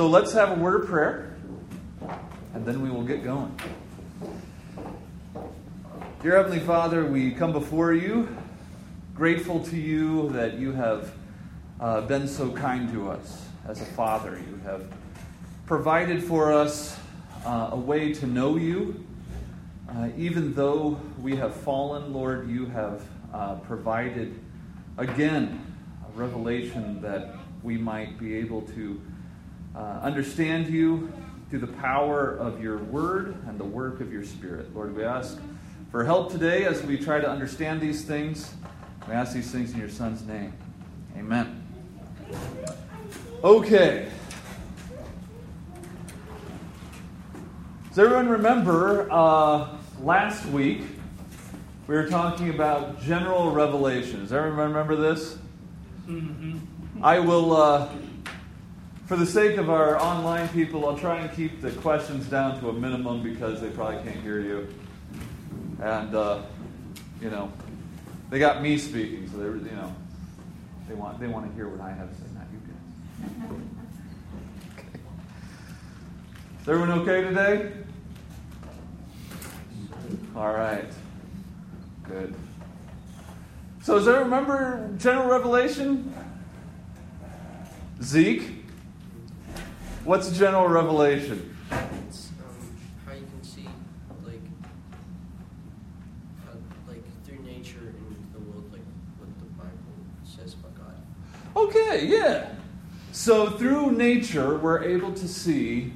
So let's have a word of prayer, and then we will get going. Dear Heavenly Father, we come before you, grateful to you that you have uh, been so kind to us as a Father. You have provided for us uh, a way to know you. Uh, even though we have fallen, Lord, you have uh, provided again a revelation that we might be able to uh, understand you through the power of your word and the work of your spirit. Lord, we ask for help today as we try to understand these things. We ask these things in your Son's name. Amen. Okay. Does everyone remember uh, last week we were talking about general revelation? Does everyone remember this? Mm-hmm. I will, uh, for the sake of our online people, I'll try and keep the questions down to a minimum because they probably can't hear you. And, uh, you know, they got me speaking, so they, you know, they want they want to hear what I have to say, not you guys. Okay. Is everyone okay today? All right. Good. So, does everyone remember general revelation? Zeke, what's the general revelation? It's um, how you can see, like, how, like through nature and the world, like what the Bible says about God. Okay, yeah. So through nature, we're able to see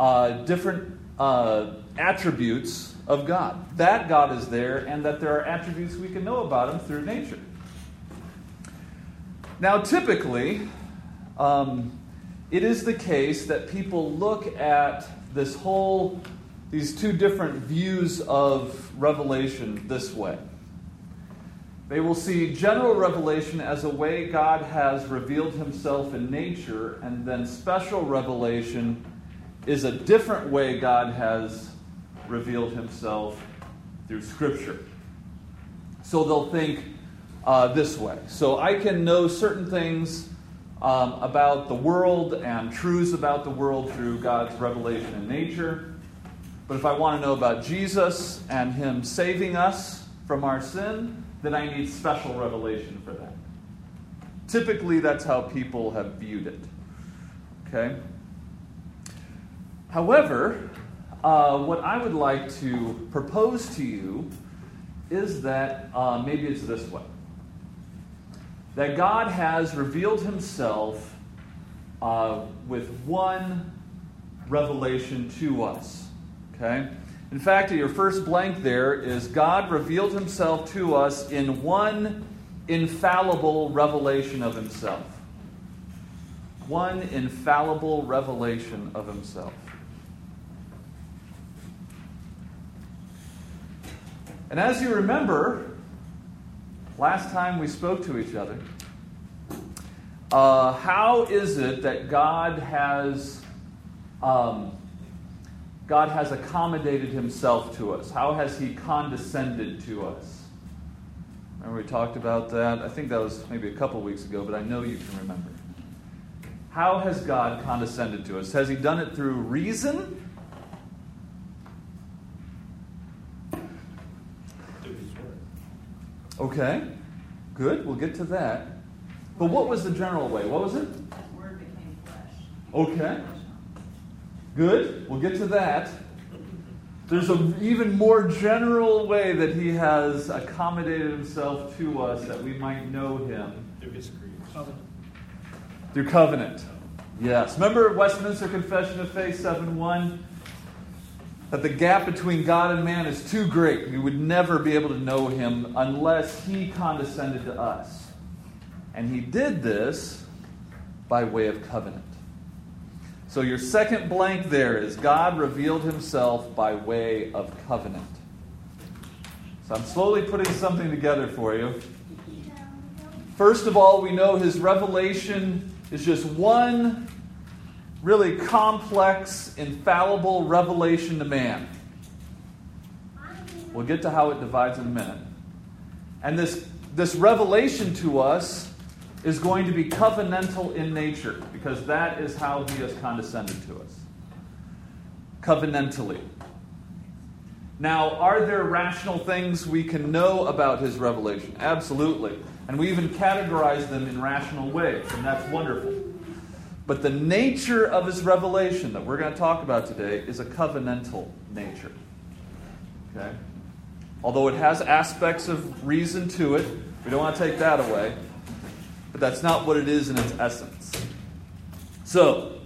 uh, different uh, attributes of God. That God is there, and that there are attributes we can know about Him through nature. Now, typically, um, it is the case that people look at this whole, these two different views of revelation this way. They will see general revelation as a way God has revealed himself in nature, and then special revelation is a different way God has revealed himself through Scripture. So they'll think uh, this way. So I can know certain things um, about the world and truths about the world through God's revelation in nature. But if I want to know about Jesus and Him saving us from our sin, then I need special revelation for that. Typically, that's how people have viewed it. Okay? However, uh, what I would like to propose to you is that uh, maybe it's this way that God has revealed himself uh, with one revelation to us. Okay? In fact, your first blank there is God revealed himself to us in one infallible revelation of himself. One infallible revelation of himself. And as you remember, last time we spoke to each other, uh, how is it that God has um, God has accommodated Himself to us? How has He condescended to us? Remember we talked about that. I think that was maybe a couple weeks ago, but I know you can remember. How has God condescended to us? Has He done it through reason? Okay, good. We'll get to that. But what was the general way? What was it? Word became flesh. Okay. Good. We'll get to that. There's an even more general way that he has accommodated himself to us that we might know him Through his covenant. through covenant. Yes. Remember Westminster Confession of Faith 7 1? That the gap between God and man is too great. We would never be able to know him unless he condescended to us. And he did this by way of covenant. So your second blank there is God revealed himself by way of covenant. So I'm slowly putting something together for you. First of all, we know his revelation is just one really complex, infallible revelation to man. We'll get to how it divides in a minute. And this, this revelation to us is going to be covenantal in nature because that is how he has condescended to us. Covenantally. Now, are there rational things we can know about his revelation? Absolutely. And we even categorize them in rational ways, and that's wonderful. But the nature of his revelation that we're going to talk about today is a covenantal nature. Okay? Although it has aspects of reason to it, we don't want to take that away. But that's not what it is in its essence. So,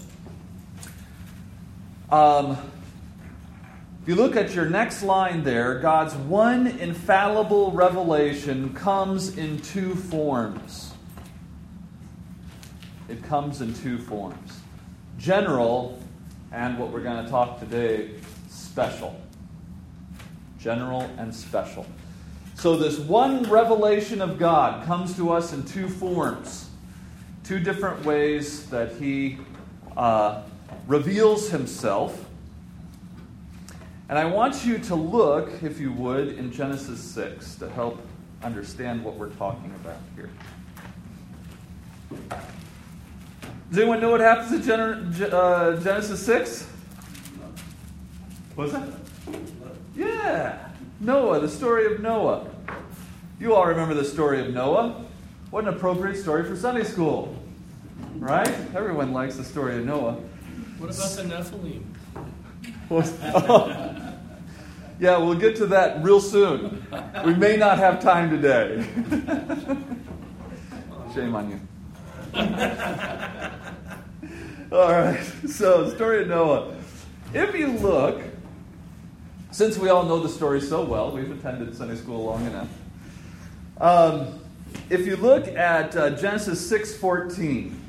um, if you look at your next line there, God's one infallible revelation comes in two forms. It comes in two forms general, and what we're going to talk today, special. General and special. So, this one revelation of God comes to us in two forms, two different ways that He uh, reveals Himself. And I want you to look, if you would, in Genesis 6 to help understand what we're talking about here. Does anyone know what happens in Gen- uh, Genesis 6? What's that? Yeah, Noah, the story of Noah. You all remember the story of Noah. What an appropriate story for Sunday school, right? Everyone likes the story of Noah. What about the Nephilim? yeah, we'll get to that real soon. We may not have time today. Shame on you. All right, so story of Noah. If you look, since we all know the story so well, we've attended Sunday school long enough. Um, if you look at uh, Genesis six fourteen,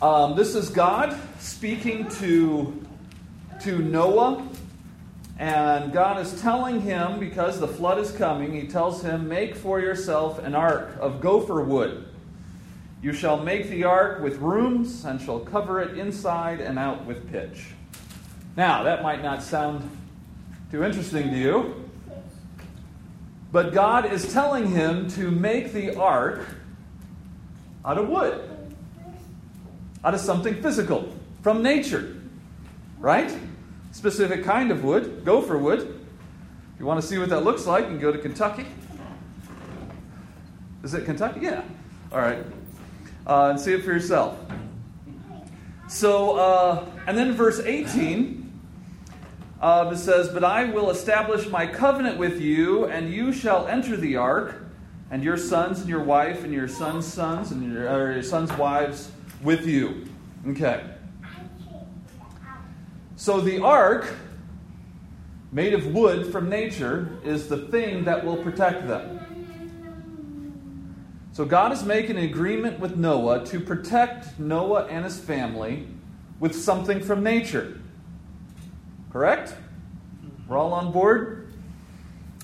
um, this is God speaking to to Noah, and God is telling him because the flood is coming. He tells him, "Make for yourself an ark of gopher wood." You shall make the ark with rooms and shall cover it inside and out with pitch. Now, that might not sound too interesting to you, but God is telling him to make the ark out of wood, out of something physical, from nature, right? Specific kind of wood, gopher wood. If you want to see what that looks like, you can go to Kentucky. Is it Kentucky? Yeah. All right uh, and see it for yourself. So, uh, and then verse 18, uh, it says, But I will establish my covenant with you, and you shall enter the ark, and your sons and your wife, and your sons' sons, and your, your sons' wives with you. Okay. So the ark, made of wood from nature, is the thing that will protect them. So God is making an agreement with Noah to protect Noah and his family with something from nature. Correct? We're all on board?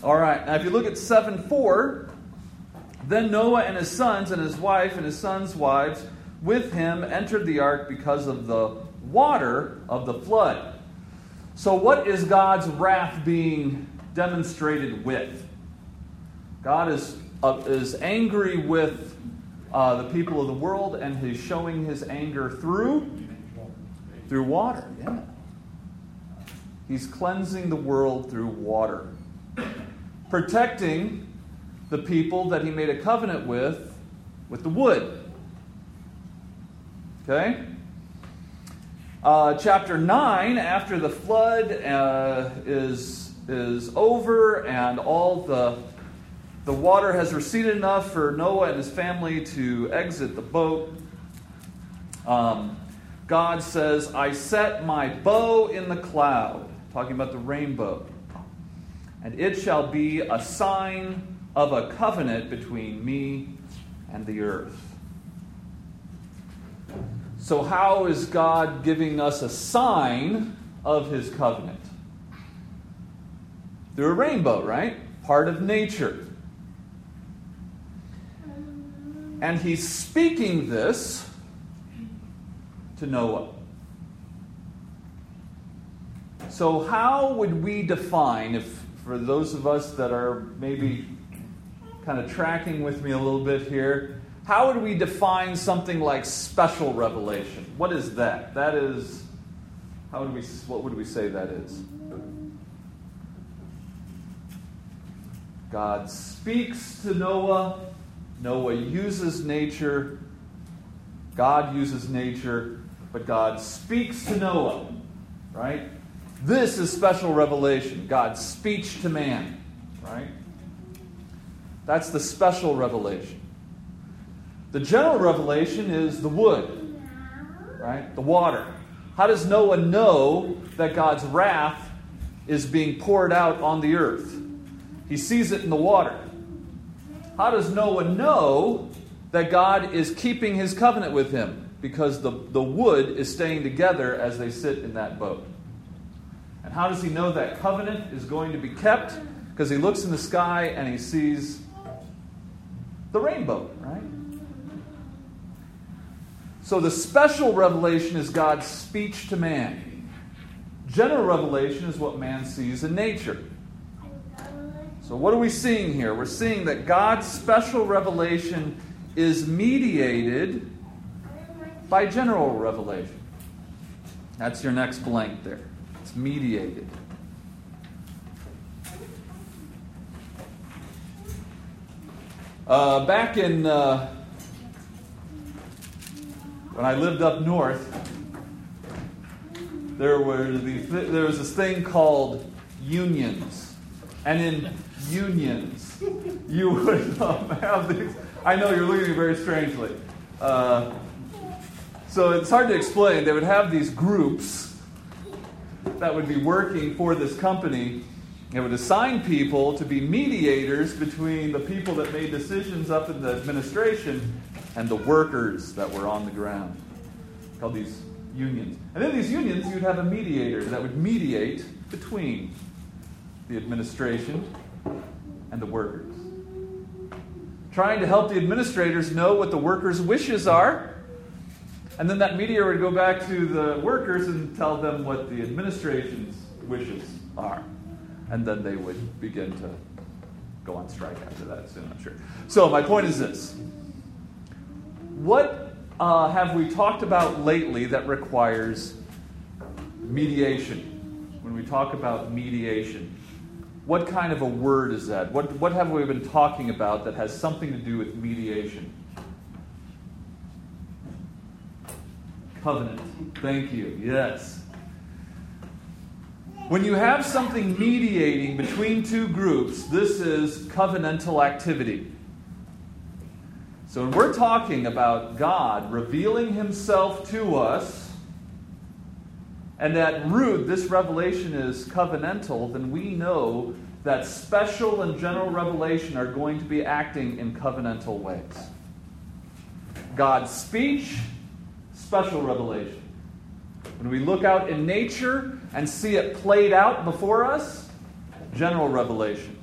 All right. Now, if you look at 7 4, then Noah and his sons and his wife and his sons' wives with him entered the ark because of the water of the flood. So, what is God's wrath being demonstrated with? God is uh, is angry with uh, the people of the world, and he's showing his anger through through water. Yeah, he's cleansing the world through water, protecting the people that he made a covenant with with the wood. Okay. Uh, chapter 9, after the flood uh, is, is over and all the the water has receded enough for Noah and his family to exit the boat. Um, God says, I set my bow in the cloud, talking about the rainbow, and it shall be a sign of a covenant between me and the earth. So, how is God giving us a sign of his covenant? Through a rainbow, right? Part of nature. And he's speaking this to Noah. So, how would we define, if for those of us that are maybe kind of tracking with me a little bit here, how would we define something like special revelation? What is that? That is, how would we, what would we say that is? God speaks to Noah. Noah uses nature. God uses nature, but God speaks to Noah, right? This is special revelation, God's speech to man, right? That's the special revelation. The general revelation is the wood, right? The water. How does Noah know that God's wrath is being poured out on the earth? He sees it in the water. How does Noah know that God is keeping his covenant with him? Because the, the wood is staying together as they sit in that boat. And how does he know that covenant is going to be kept? Because he looks in the sky and he sees the rainbow, right? So the special revelation is God's speech to man. General revelation is what man sees in nature. So, what are we seeing here? We're seeing that God's special revelation is mediated by general revelation. That's your next blank there. It's mediated. Uh, back in uh, when I lived up north, there were the, there was this thing called unions, and in unions, you would um, have these. I know you're looking at me very strangely. Uh, so it's hard to explain. They would have these groups that would be working for this company. They would assign people to be mediators between the people that made decisions up in the administration and the workers that were on the ground. Called these unions. And in these unions, you'd have a mediator that would mediate between the administration and the workers. Trying to help the administrators know what the workers' wishes are. And then that mediator would go back to the workers and tell them what the administration's wishes are. And then they would begin to go on strike after that soon, I'm sure. So, my point is this What uh, have we talked about lately that requires mediation? When we talk about mediation, what kind of a word is that? What, what have we been talking about that has something to do with mediation? Covenant. Thank you. Yes. When you have something mediating between two groups, this is covenantal activity. So when we're talking about God revealing himself to us, and that root this revelation is covenantal, then we know that special and general revelation are going to be acting in covenantal ways. God's speech, special revelation. When we look out in nature and see it played out before us, general revelation.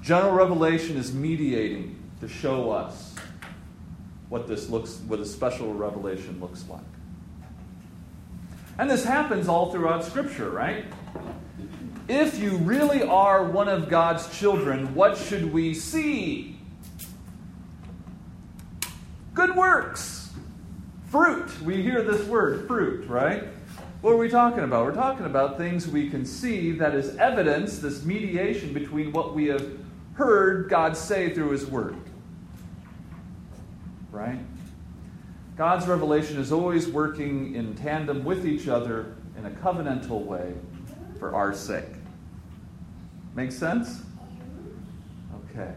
General revelation is mediating to show us what this looks what a special revelation looks like. And this happens all throughout Scripture, right? If you really are one of God's children, what should we see? Good works. Fruit. We hear this word, fruit, right? What are we talking about? We're talking about things we can see that is evidence, this mediation between what we have heard God say through His Word. Right? God's revelation is always working in tandem with each other in a covenantal way for our sake. Make sense? Okay.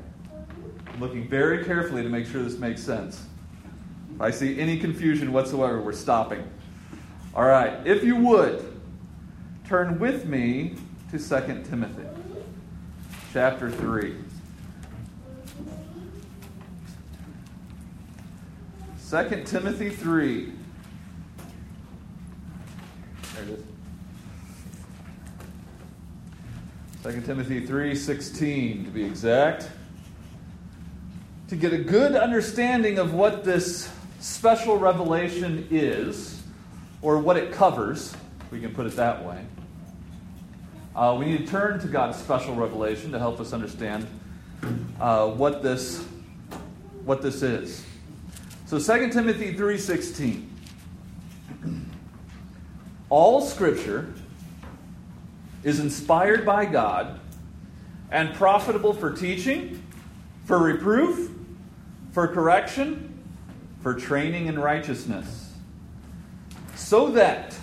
I'm looking very carefully to make sure this makes sense. If I see any confusion whatsoever, we're stopping. All right. If you would, turn with me to 2 Timothy chapter 3. 2 Timothy 3. There it is. 2 Timothy 3:16 to be exact. To get a good understanding of what this special revelation is, or what it covers, we can put it that way. Uh, we need to turn to God's special revelation to help us understand uh, what this what this is. So 2 Timothy 3:16. All scripture is inspired by God and profitable for teaching, for reproof, for correction, for training in righteousness, so that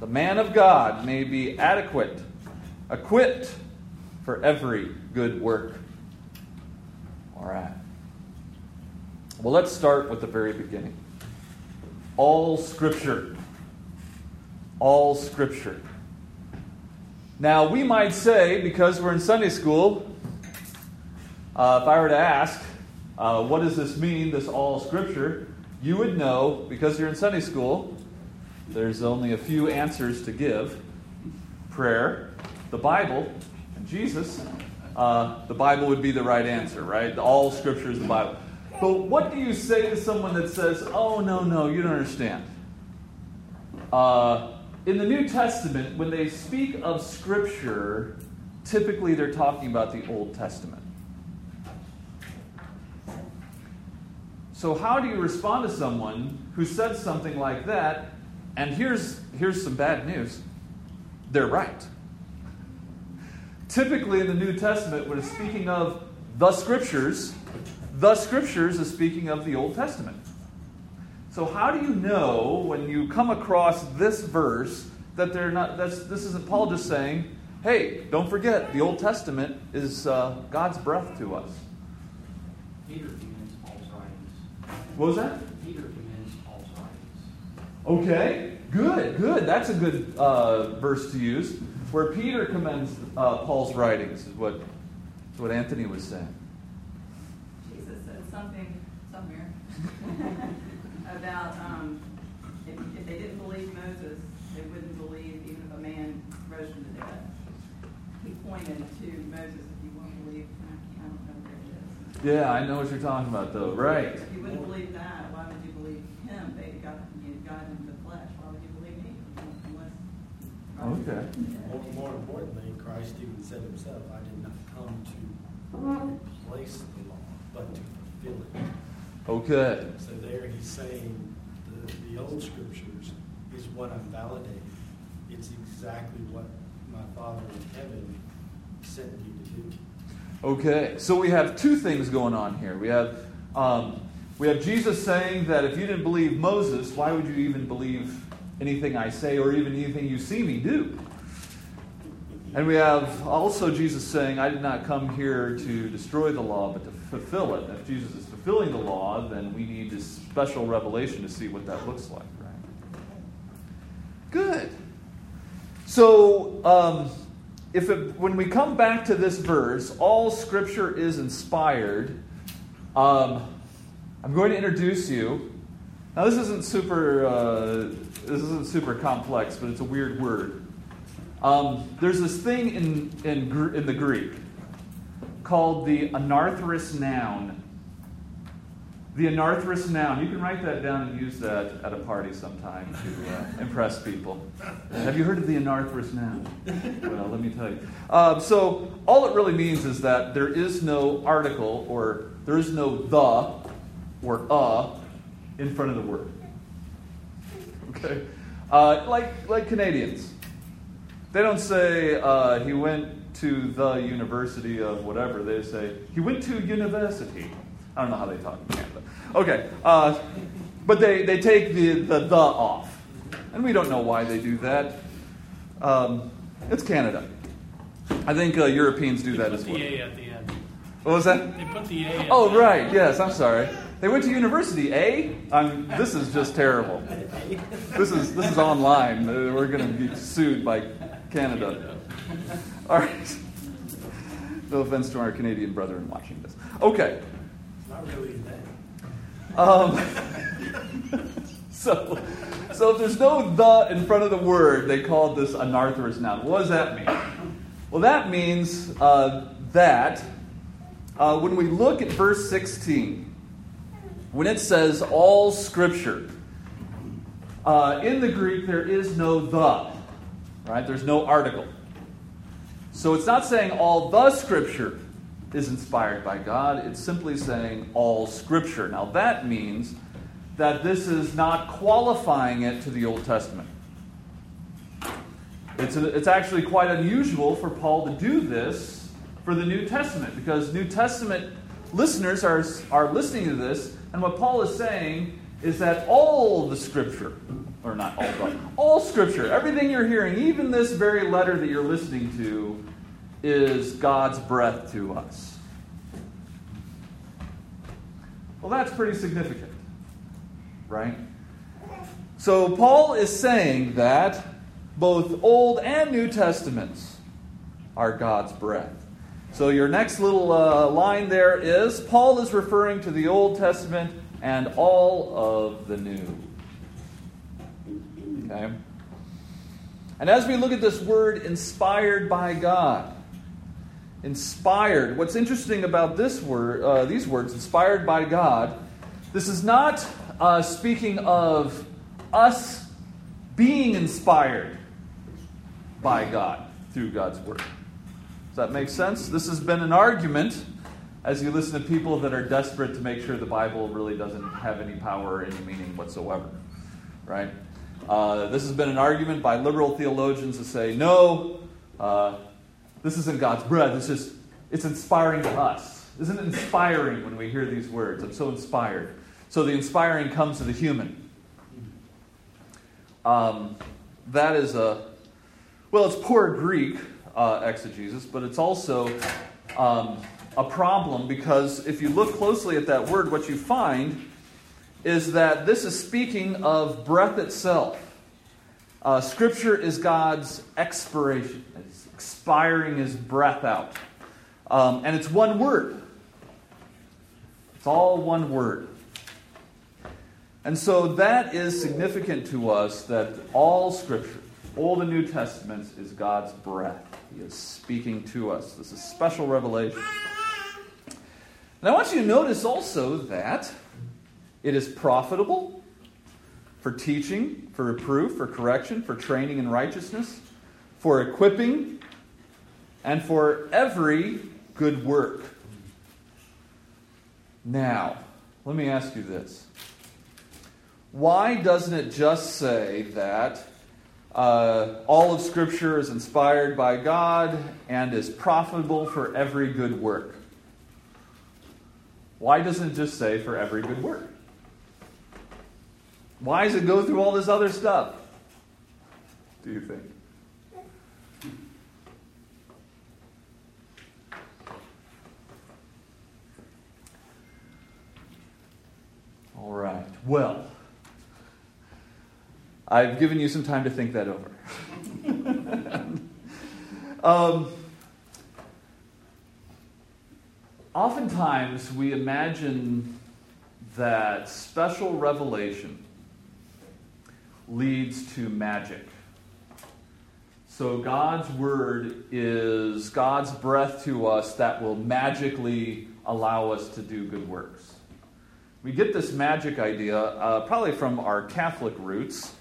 the man of God may be adequate, equipped for every good work. All right. Well, let's start with the very beginning. All Scripture. All Scripture. Now, we might say, because we're in Sunday school, uh, if I were to ask, uh, what does this mean, this all Scripture? You would know, because you're in Sunday school, there's only a few answers to give prayer, the Bible, and Jesus. Uh, the Bible would be the right answer, right? All Scripture is the Bible. But what do you say to someone that says, oh, no, no, you don't understand? Uh, in the New Testament, when they speak of Scripture, typically they're talking about the Old Testament. So, how do you respond to someone who says something like that? And here's, here's some bad news they're right. Typically, in the New Testament, when it's speaking of the Scriptures, the Scriptures is speaking of the Old Testament. So how do you know when you come across this verse that they're not? That's, this isn't Paul just saying, "Hey, don't forget the Old Testament is uh, God's breath to us." Peter commends Paul's writings. What was that? Peter commends Paul's writings. Okay, good, good. That's a good uh, verse to use. Where Peter commends uh, Paul's writings is what is what Anthony was saying. Jesus said something somewhere about um, if, if they didn't believe Moses, they wouldn't believe even if a man rose from the dead. He pointed to Moses if you won't believe. I I don't know where it is. Yeah, I know what you're talking about, though. Right. If you wouldn't believe that, why would you believe him? They got you know, God in the flesh. Why would you believe me? Unless. Okay. More, more importantly, Christ even said himself, I did not come to replace the law, but to Okay. So there he's saying the, the old scriptures is what I'm validating. It's exactly what my Father in heaven sent me to do. Okay, so we have two things going on here. We have um, we have Jesus saying that if you didn't believe Moses, why would you even believe anything I say or even anything you see me do? And we have also Jesus saying, I did not come here to destroy the law, but to fulfill it. And if Jesus is fulfilling the law, then we need this special revelation to see what that looks like, right? Good. So, um, if it, when we come back to this verse, all Scripture is inspired. Um, I'm going to introduce you. Now, this isn't super. Uh, this isn't super complex, but it's a weird word. Um, there's this thing in in, in the Greek called the anarthrous noun. The anarthrous noun. You can write that down and use that at a party sometime to uh, impress people. Have you heard of the anarthrous noun? Well, let me tell you. Um, so, all it really means is that there is no article or there is no the or a in front of the word. Okay? Uh, like, like Canadians. They don't say uh, he went to the university of whatever. They say he went to university. I don't know how they talk in Canada. Okay, uh, but they, they take the, the the off, and we don't know why they do that. Um, it's Canada. I think uh, Europeans do They that as well. A at the end. What was that? They put the A. At Oh, the end. right. Yes, I'm sorry. They went to university, eh? I'm, this is just terrible. This is this is online. We're going to be sued by Canada. All right. No offense to our Canadian brethren watching this. Okay. It's not really that. Um, so, so if there's no the in front of the word, they called this anarthrous noun. What does that mean? Well, that means uh, that uh, when we look at verse 16, when it says all scripture, uh, in the Greek there is no the, right? There's no article. So it's not saying all the scripture, is inspired by God. It's simply saying all Scripture. Now, that means that this is not qualifying it to the Old Testament. It's, a, it's actually quite unusual for Paul to do this for the New Testament because New Testament listeners are, are listening to this, and what Paul is saying is that all the Scripture, or not all, but all Scripture, everything you're hearing, even this very letter that you're listening to, is God's breath to us. Well, that's pretty significant, right? So, Paul is saying that both Old and New Testaments are God's breath. So, your next little uh, line there is Paul is referring to the Old Testament and all of the New. Okay? And as we look at this word, inspired by God, inspired. What's interesting about this word, uh, these words, inspired by God, this is not uh, speaking of us being inspired by God through God's word. Does that make sense? This has been an argument as you listen to people that are desperate to make sure the Bible really doesn't have any power or any meaning whatsoever. Right? Uh, this has been an argument by liberal theologians to say, no, uh, this isn't God's breath. It's just, it's inspiring to us. Isn't it inspiring when we hear these words? I'm so inspired. So the inspiring comes to the human. Um, that is a, well, it's poor Greek uh, exegesis, but it's also um, a problem because if you look closely at that word, what you find is that this is speaking of breath itself. Uh, scripture is God's expiration. It's expiring his breath out. Um, and it's one word. It's all one word. And so that is significant to us that all Scripture, Old and New Testaments, is God's breath. He is speaking to us. This is special revelation. And I want you to notice also that it is profitable for teaching, for reproof, for correction, for training in righteousness, for equipping, and for every good work. Now, let me ask you this. Why doesn't it just say that uh, all of Scripture is inspired by God and is profitable for every good work? Why doesn't it just say for every good work? Why does it go through all this other stuff? Do you think? All right. Well, I've given you some time to think that over. um, oftentimes, we imagine that special revelation leads to magic. So, God's word is God's breath to us that will magically allow us to do good works. We get this magic idea uh, probably from our Catholic roots,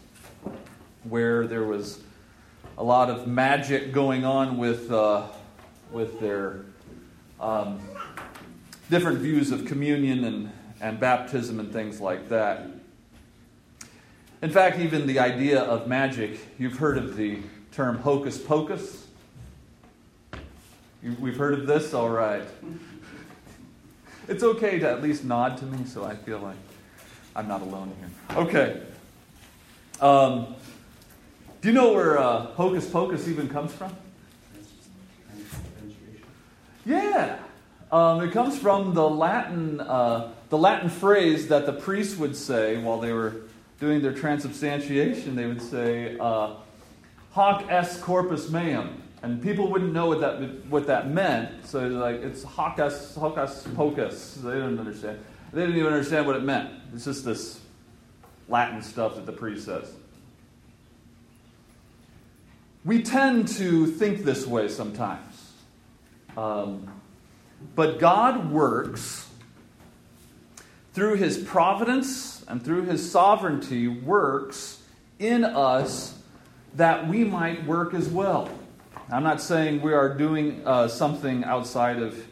where there was a lot of magic going on with, uh, with their um, different views of communion and, and baptism and things like that. In fact, even the idea of magic, you've heard of the term hocus pocus. We've heard of this? All right. It's okay to at least nod to me so I feel like I'm not alone here. Okay. Um, do you know where uh, hocus pocus even comes from? Yeah. Um, it comes from the Latin, uh, the Latin phrase that the priests would say while they were doing their transubstantiation. They would say, uh, "Hoc est corpus meum," and people wouldn't know what that what that meant. So like it's hocus hocus pocus. They didn't understand. They didn't even understand what it meant. It's just this Latin stuff that the priest says. We tend to think this way sometimes, um, but God works through His providence and through His sovereignty. Works in us that we might work as well. I'm not saying we are doing uh, something outside of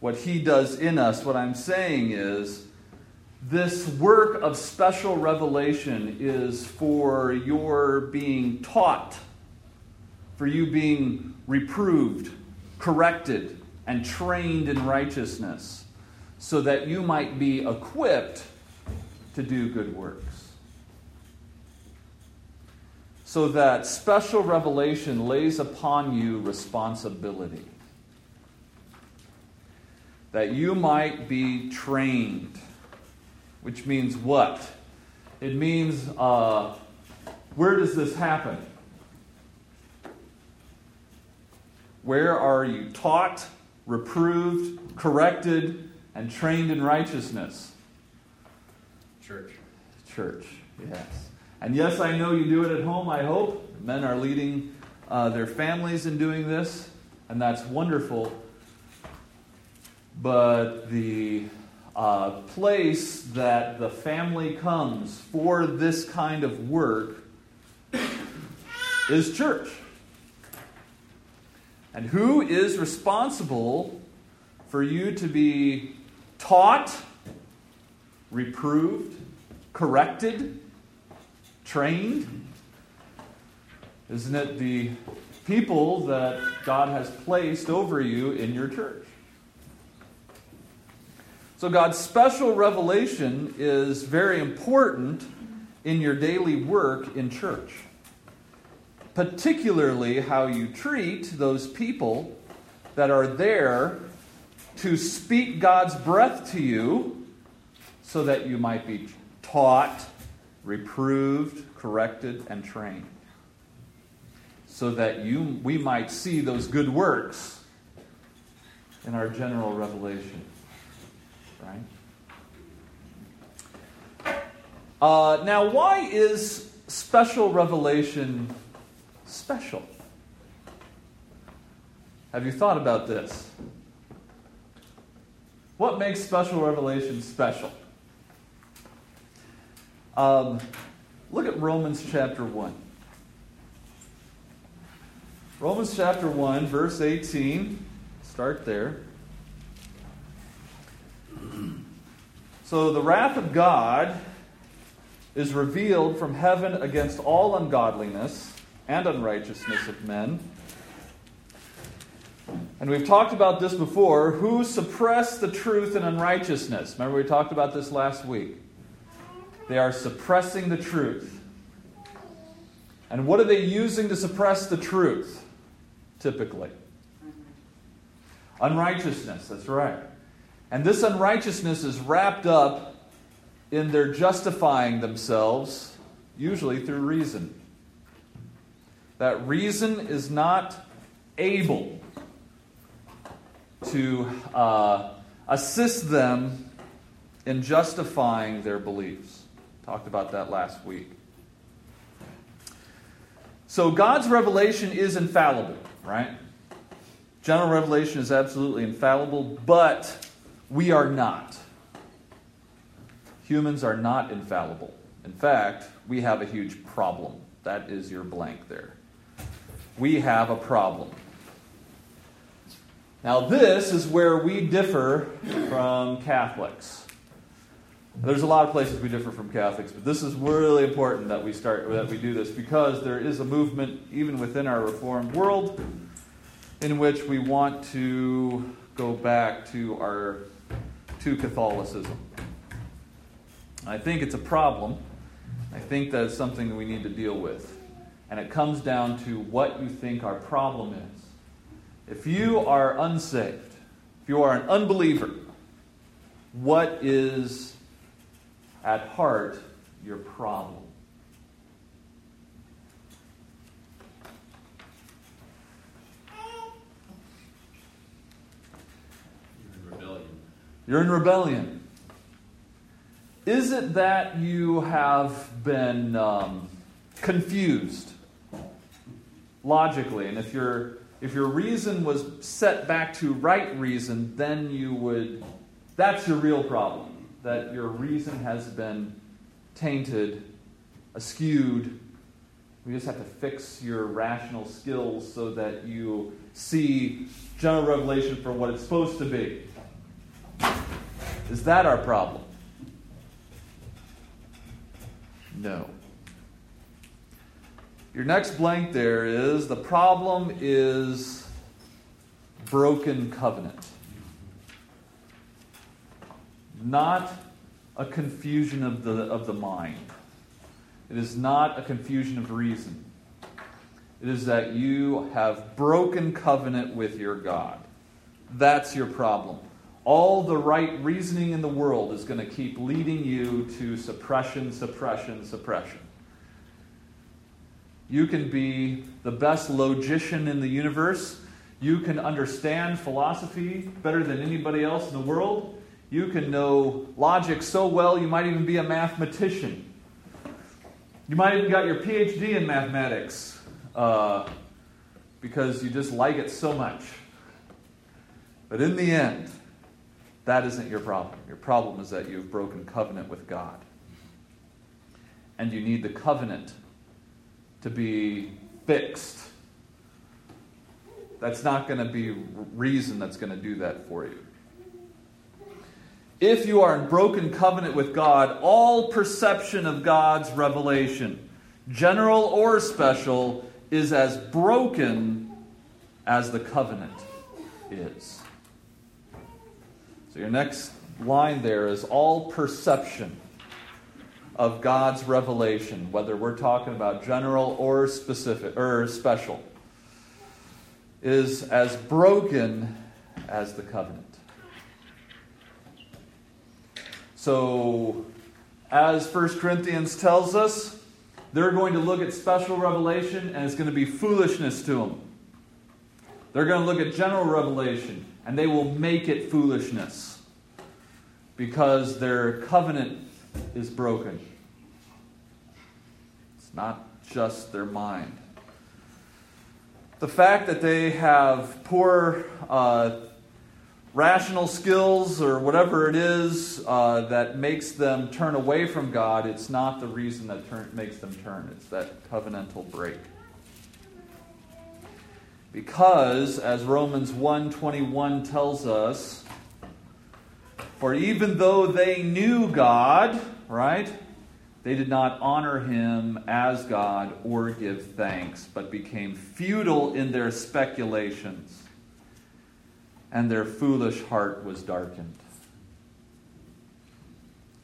what He does in us. What I'm saying is, this work of special revelation is for your being taught, for you being reproved, corrected, and trained in righteousness, so that you might be equipped to do good works. So that special revelation lays upon you responsibility. That you might be trained which means what? It means uh, where does this happen? Where are you taught, reproved, corrected, and trained in righteousness? Church. Church, yes. And yes, I know you do it at home, I hope. Men are leading uh, their families in doing this, and that's wonderful. But the uh, place that the family comes for this kind of work is church. And who is responsible for you to be taught, reproved, corrected, trained? Isn't it the people that God has placed over you in your church? So, God's special revelation is very important in your daily work in church, particularly how you treat those people that are there to speak God's breath to you so that you might be taught, reproved, corrected, and trained. So that you, we might see those good works in our general revelation right? Uh, now, why is special revelation special? Have you thought about this? What makes special revelation special? Um, look at Romans chapter 1. Romans chapter 1, verse 18. Start there. So the wrath of God is revealed from heaven against all ungodliness and unrighteousness of men. And we've talked about this before. Who suppress the truth in unrighteousness? Remember, we talked about this last week. They are suppressing the truth. And what are they using to suppress the truth, typically? Unrighteousness, that's right. And this unrighteousness is wrapped up in their justifying themselves, usually through reason. That reason is not able to uh, assist them in justifying their beliefs. Talked about that last week. So God's revelation is infallible, right? General revelation is absolutely infallible, but we are not. Humans are not infallible. In fact, we have a huge problem. That is your blank there. We have a problem. Now, this is where we differ from Catholics. There's a lot of places we differ from Catholics, but this is really important that we start that we do this because there is a movement even within our reformed world in which we want to go back to our to Catholicism. I think it's a problem. I think that it's something that we need to deal with. And it comes down to what you think our problem is. If you are unsaved, if you are an unbeliever, what is at heart your problem? You're in rebellion. Is it that you have been um, confused logically? And if your if your reason was set back to right reason, then you would. That's your real problem. That your reason has been tainted, askewed. We just have to fix your rational skills so that you see general revelation for what it's supposed to be Is that our problem? No. Your next blank there is the problem is broken covenant. Not a confusion of the, of the mind. It is not a confusion of reason. It is that you have broken covenant with your God. That's your problem. All the right reasoning in the world is going to keep leading you to suppression, suppression, suppression. You can be the best logician in the universe. You can understand philosophy better than anybody else in the world. You can know logic so well, you might even be a mathematician. You might even got your PhD in mathematics uh, because you just like it so much. But in the end, that isn't your problem. Your problem is that you've broken covenant with God. And you need the covenant to be fixed. That's not going to be reason that's going to do that for you. If you are in broken covenant with God, all perception of God's revelation, general or special, is as broken as the covenant is. So your next line there is all perception of God's revelation, whether we're talking about general or specific or special, is as broken as the covenant. So, as 1 Corinthians tells us, they're going to look at special revelation and it's going to be foolishness to them. They're going to look at general revelation and they will make it foolishness because their covenant is broken. It's not just their mind. The fact that they have poor uh, rational skills or whatever it is uh, that makes them turn away from God, it's not the reason that turn, makes them turn. It's that covenantal break. Because, as Romans 1.21 tells us, for even though they knew God, right, they did not honor him as God or give thanks, but became futile in their speculations, and their foolish heart was darkened.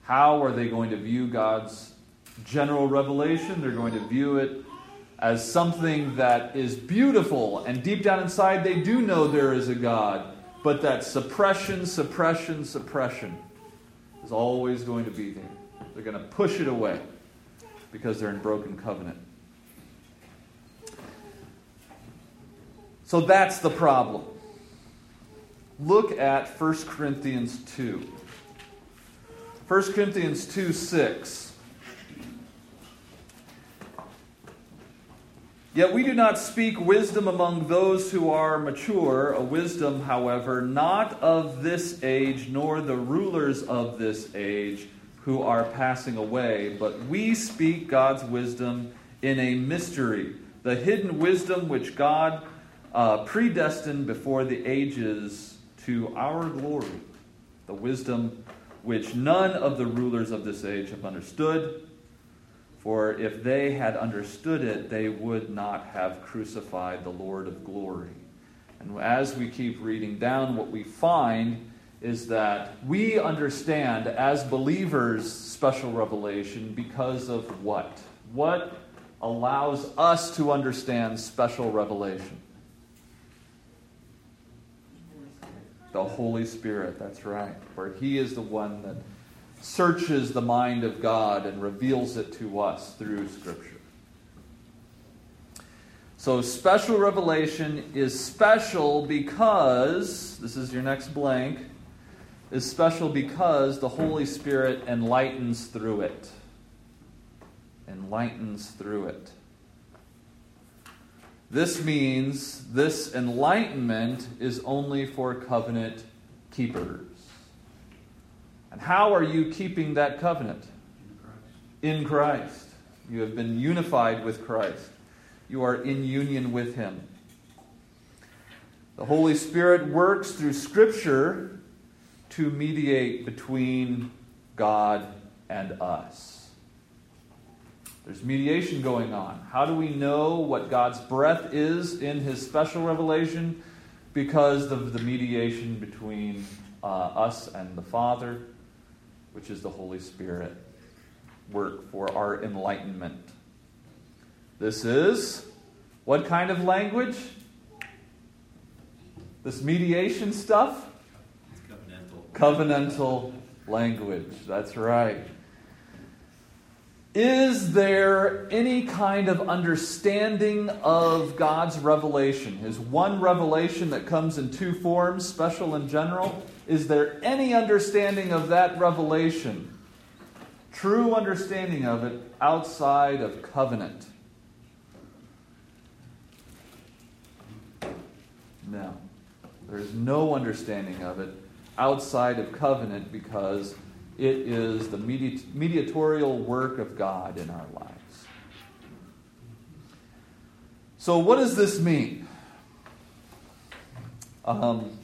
How are they going to view God's general revelation? They're going to view it as something that is beautiful, and deep down inside, they do know there is a God, but that suppression, suppression, suppression is always going to be there. They're going to push it away because they're in broken covenant. So that's the problem. Look at 1 Corinthians 2. 1 Corinthians 2 6. Yet we do not speak wisdom among those who are mature, a wisdom, however, not of this age, nor the rulers of this age who are passing away, but we speak God's wisdom in a mystery, the hidden wisdom which God uh, predestined before the ages to our glory, the wisdom which none of the rulers of this age have understood for if they had understood it, they would not have crucified the Lord of glory. And as we keep reading down, what we find is that we understand as believers special revelation because of what? What allows us to understand special revelation? The Holy Spirit, that's right. For He is the one that searches the mind of God and reveals it to us through Scripture. So, special revelation is special because, this is your next blank, is special because the Holy Spirit enlightens through it. Enlightens through it. This means this enlightenment is only for covenant keepers. And how are you keeping that covenant? In Christ. In Christ. You have been unified with Christ. You are in union with Him. The Holy Spirit works through Scripture to mediate between God and us. There's mediation going on. How do we know what God's breath is in his special revelation? Because of the mediation between uh, us and the Father, which is the Holy Spirit, work for our enlightenment. This is what kind of language? This mediation stuff? Covenantal. Covenantal language. That's right. Is there any kind of understanding of God's revelation? His one revelation that comes in two forms, special and general? Is there any understanding of that revelation, true understanding of it, outside of covenant? No. There is no understanding of it outside of covenant because it is the mediatorial work of God in our lives. So, what does this mean? Um,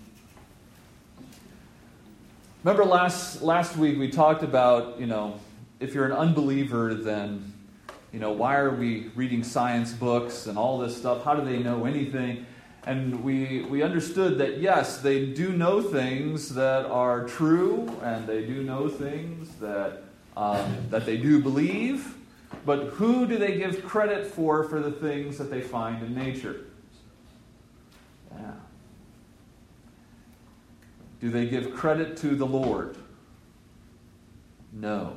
remember last last week we talked about you know if you're an unbeliever then you know why are we reading science books and all this stuff? How do they know anything? And we, we understood that, yes, they do know things that are true, and they do know things that, um, that they do believe, but who do they give credit for for the things that they find in nature? Yeah. Do they give credit to the Lord? No.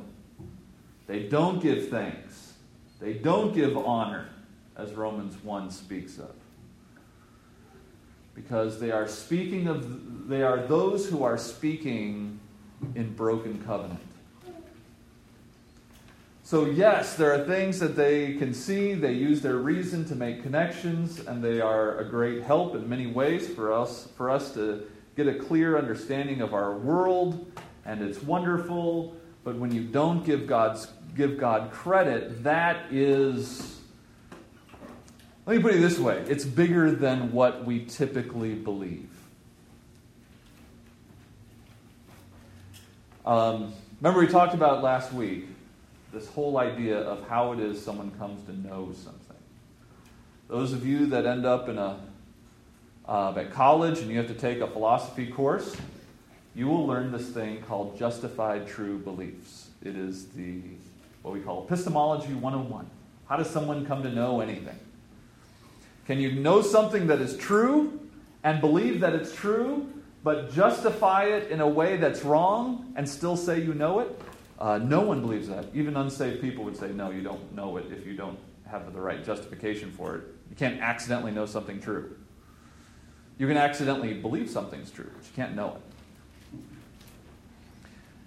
They don't give thanks. They don't give honor, as Romans 1 speaks of because they are speaking of they are those who are speaking in broken covenant. So yes, there are things that they can see, they use their reason to make connections and they are a great help in many ways for us for us to get a clear understanding of our world and it's wonderful, but when you don't give God's give God credit, that is let me put it this way it's bigger than what we typically believe. Um, remember, we talked about last week this whole idea of how it is someone comes to know something. Those of you that end up in a uh, at college and you have to take a philosophy course, you will learn this thing called justified true beliefs. It is the what we call epistemology 101. How does someone come to know anything? Can you know something that is true and believe that it's true, but justify it in a way that's wrong and still say you know it? Uh, no one believes that. Even unsaved people would say, no, you don't know it if you don't have the right justification for it. You can't accidentally know something true. You can accidentally believe something's true, but you can't know it.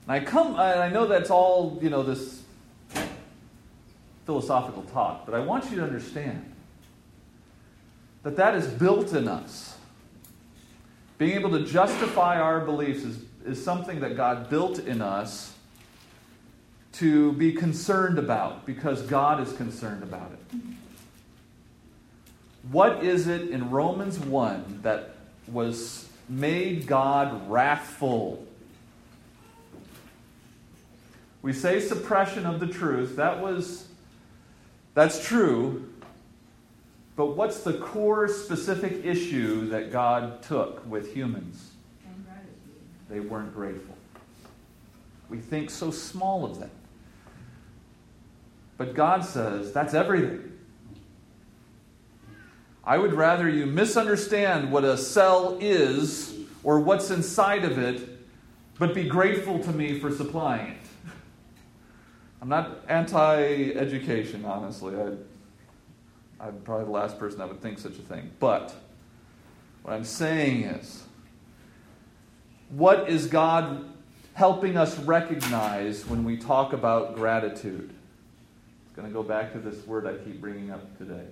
And I come, I know that's all, you know, this philosophical talk, but I want you to understand that that is built in us. Being able to justify our beliefs is, is something that God built in us to be concerned about because God is concerned about it. What is it in Romans 1 that was made God wrathful? We say suppression of the truth. That was that's true, but what's the core specific issue that God took with humans? They weren't grateful. We think so small of them. But God says that's everything. I would rather you misunderstand what a cell is or what's inside of it, but be grateful to me for supplying it. I'm not anti education, honestly. I I'm probably the last person that would think such a thing. But what I'm saying is, what is God helping us recognize when we talk about gratitude? It's going to go back to this word I keep bringing up today.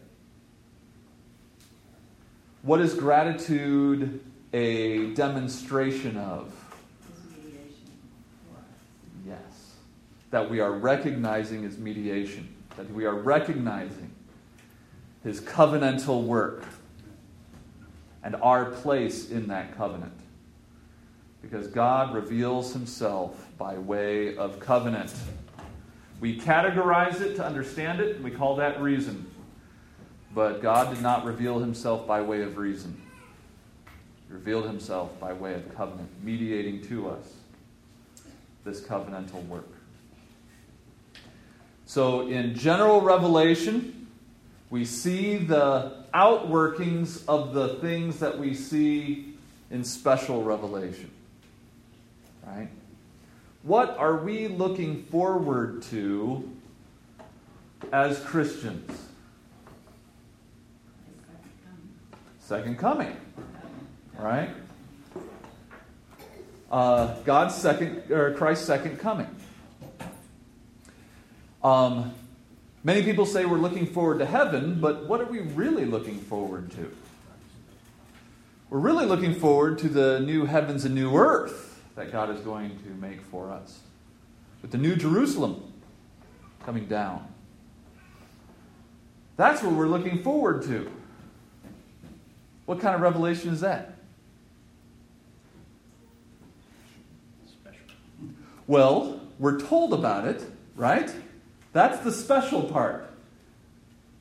What is gratitude a demonstration of? Yes. That we are recognizing as mediation. That we are recognizing his covenantal work and our place in that covenant. Because God reveals himself by way of covenant. We categorize it to understand it, and we call that reason. But God did not reveal himself by way of reason. He revealed himself by way of covenant, mediating to us this covenantal work. So, in general revelation, we see the outworkings of the things that we see in special revelation. Right? What are we looking forward to as Christians? Second coming. Right? Uh, God's second, or Christ's second coming. Um, many people say we're looking forward to heaven, but what are we really looking forward to? We're really looking forward to the new heavens and new earth that God is going to make for us, with the new Jerusalem coming down. That's what we're looking forward to. What kind of revelation is that? Special. Well, we're told about it, right? That's the special part.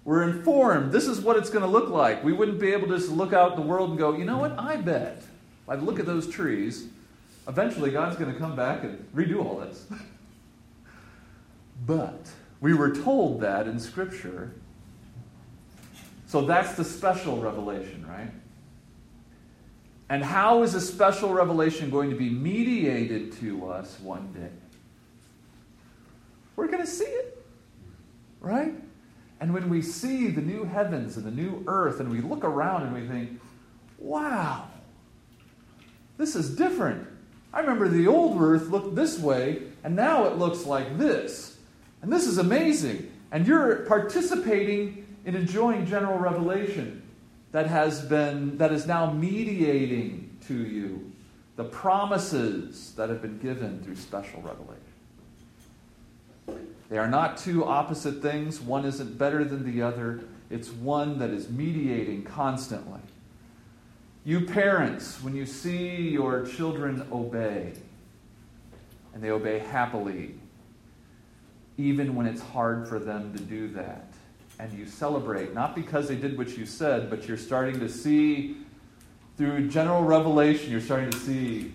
We're informed. This is what it's going to look like. We wouldn't be able to just look out the world and go, you know what? I bet. I look at those trees. Eventually, God's going to come back and redo all this. but we were told that in Scripture. So that's the special revelation, right? And how is a special revelation going to be mediated to us one day? We're going to see it, right? And when we see the new heavens and the new earth, and we look around and we think, wow, this is different. I remember the old earth looked this way, and now it looks like this. And this is amazing. And you're participating in enjoying general revelation that has been that is now mediating to you the promises that have been given through special revelation. They are not two opposite things. One isn't better than the other. It's one that is mediating constantly. You parents, when you see your children obey, and they obey happily, even when it's hard for them to do that, and you celebrate, not because they did what you said, but you're starting to see through general revelation, you're starting to see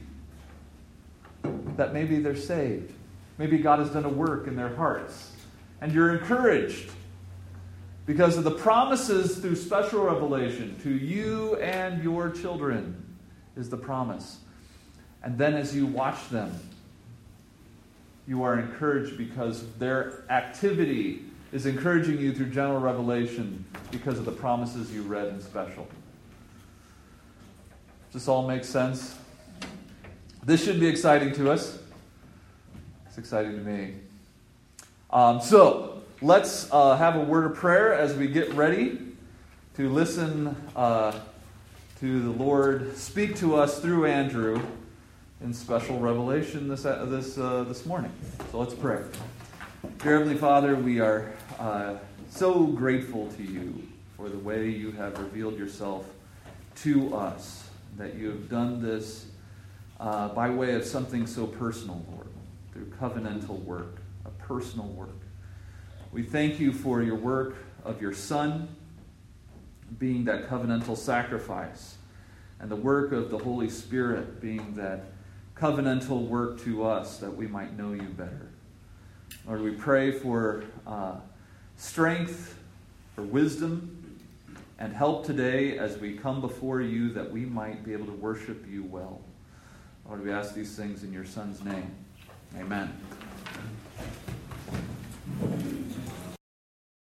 that maybe they're saved. Maybe God has done a work in their hearts. And you're encouraged because of the promises through special revelation to you and your children is the promise. And then as you watch them, you are encouraged because their activity is encouraging you through general revelation because of the promises you read in special. Does this all make sense? This should be exciting to us. It's exciting to me. Um, so, let's uh, have a word of prayer as we get ready to listen uh, to the Lord speak to us through Andrew in special revelation this, uh, this, uh, this morning. So, let's pray. Dear Heavenly Father, we are uh, so grateful to you for the way you have revealed yourself to us, that you have done this uh, by way of something so personal, Lord through covenantal work, a personal work. We thank you for your work of your Son being that covenantal sacrifice, and the work of the Holy Spirit being that covenantal work to us that we might know you better. Lord, we pray for uh, strength, for wisdom, and help today as we come before you that we might be able to worship you well. Lord, we ask these things in your Son's name. Amen.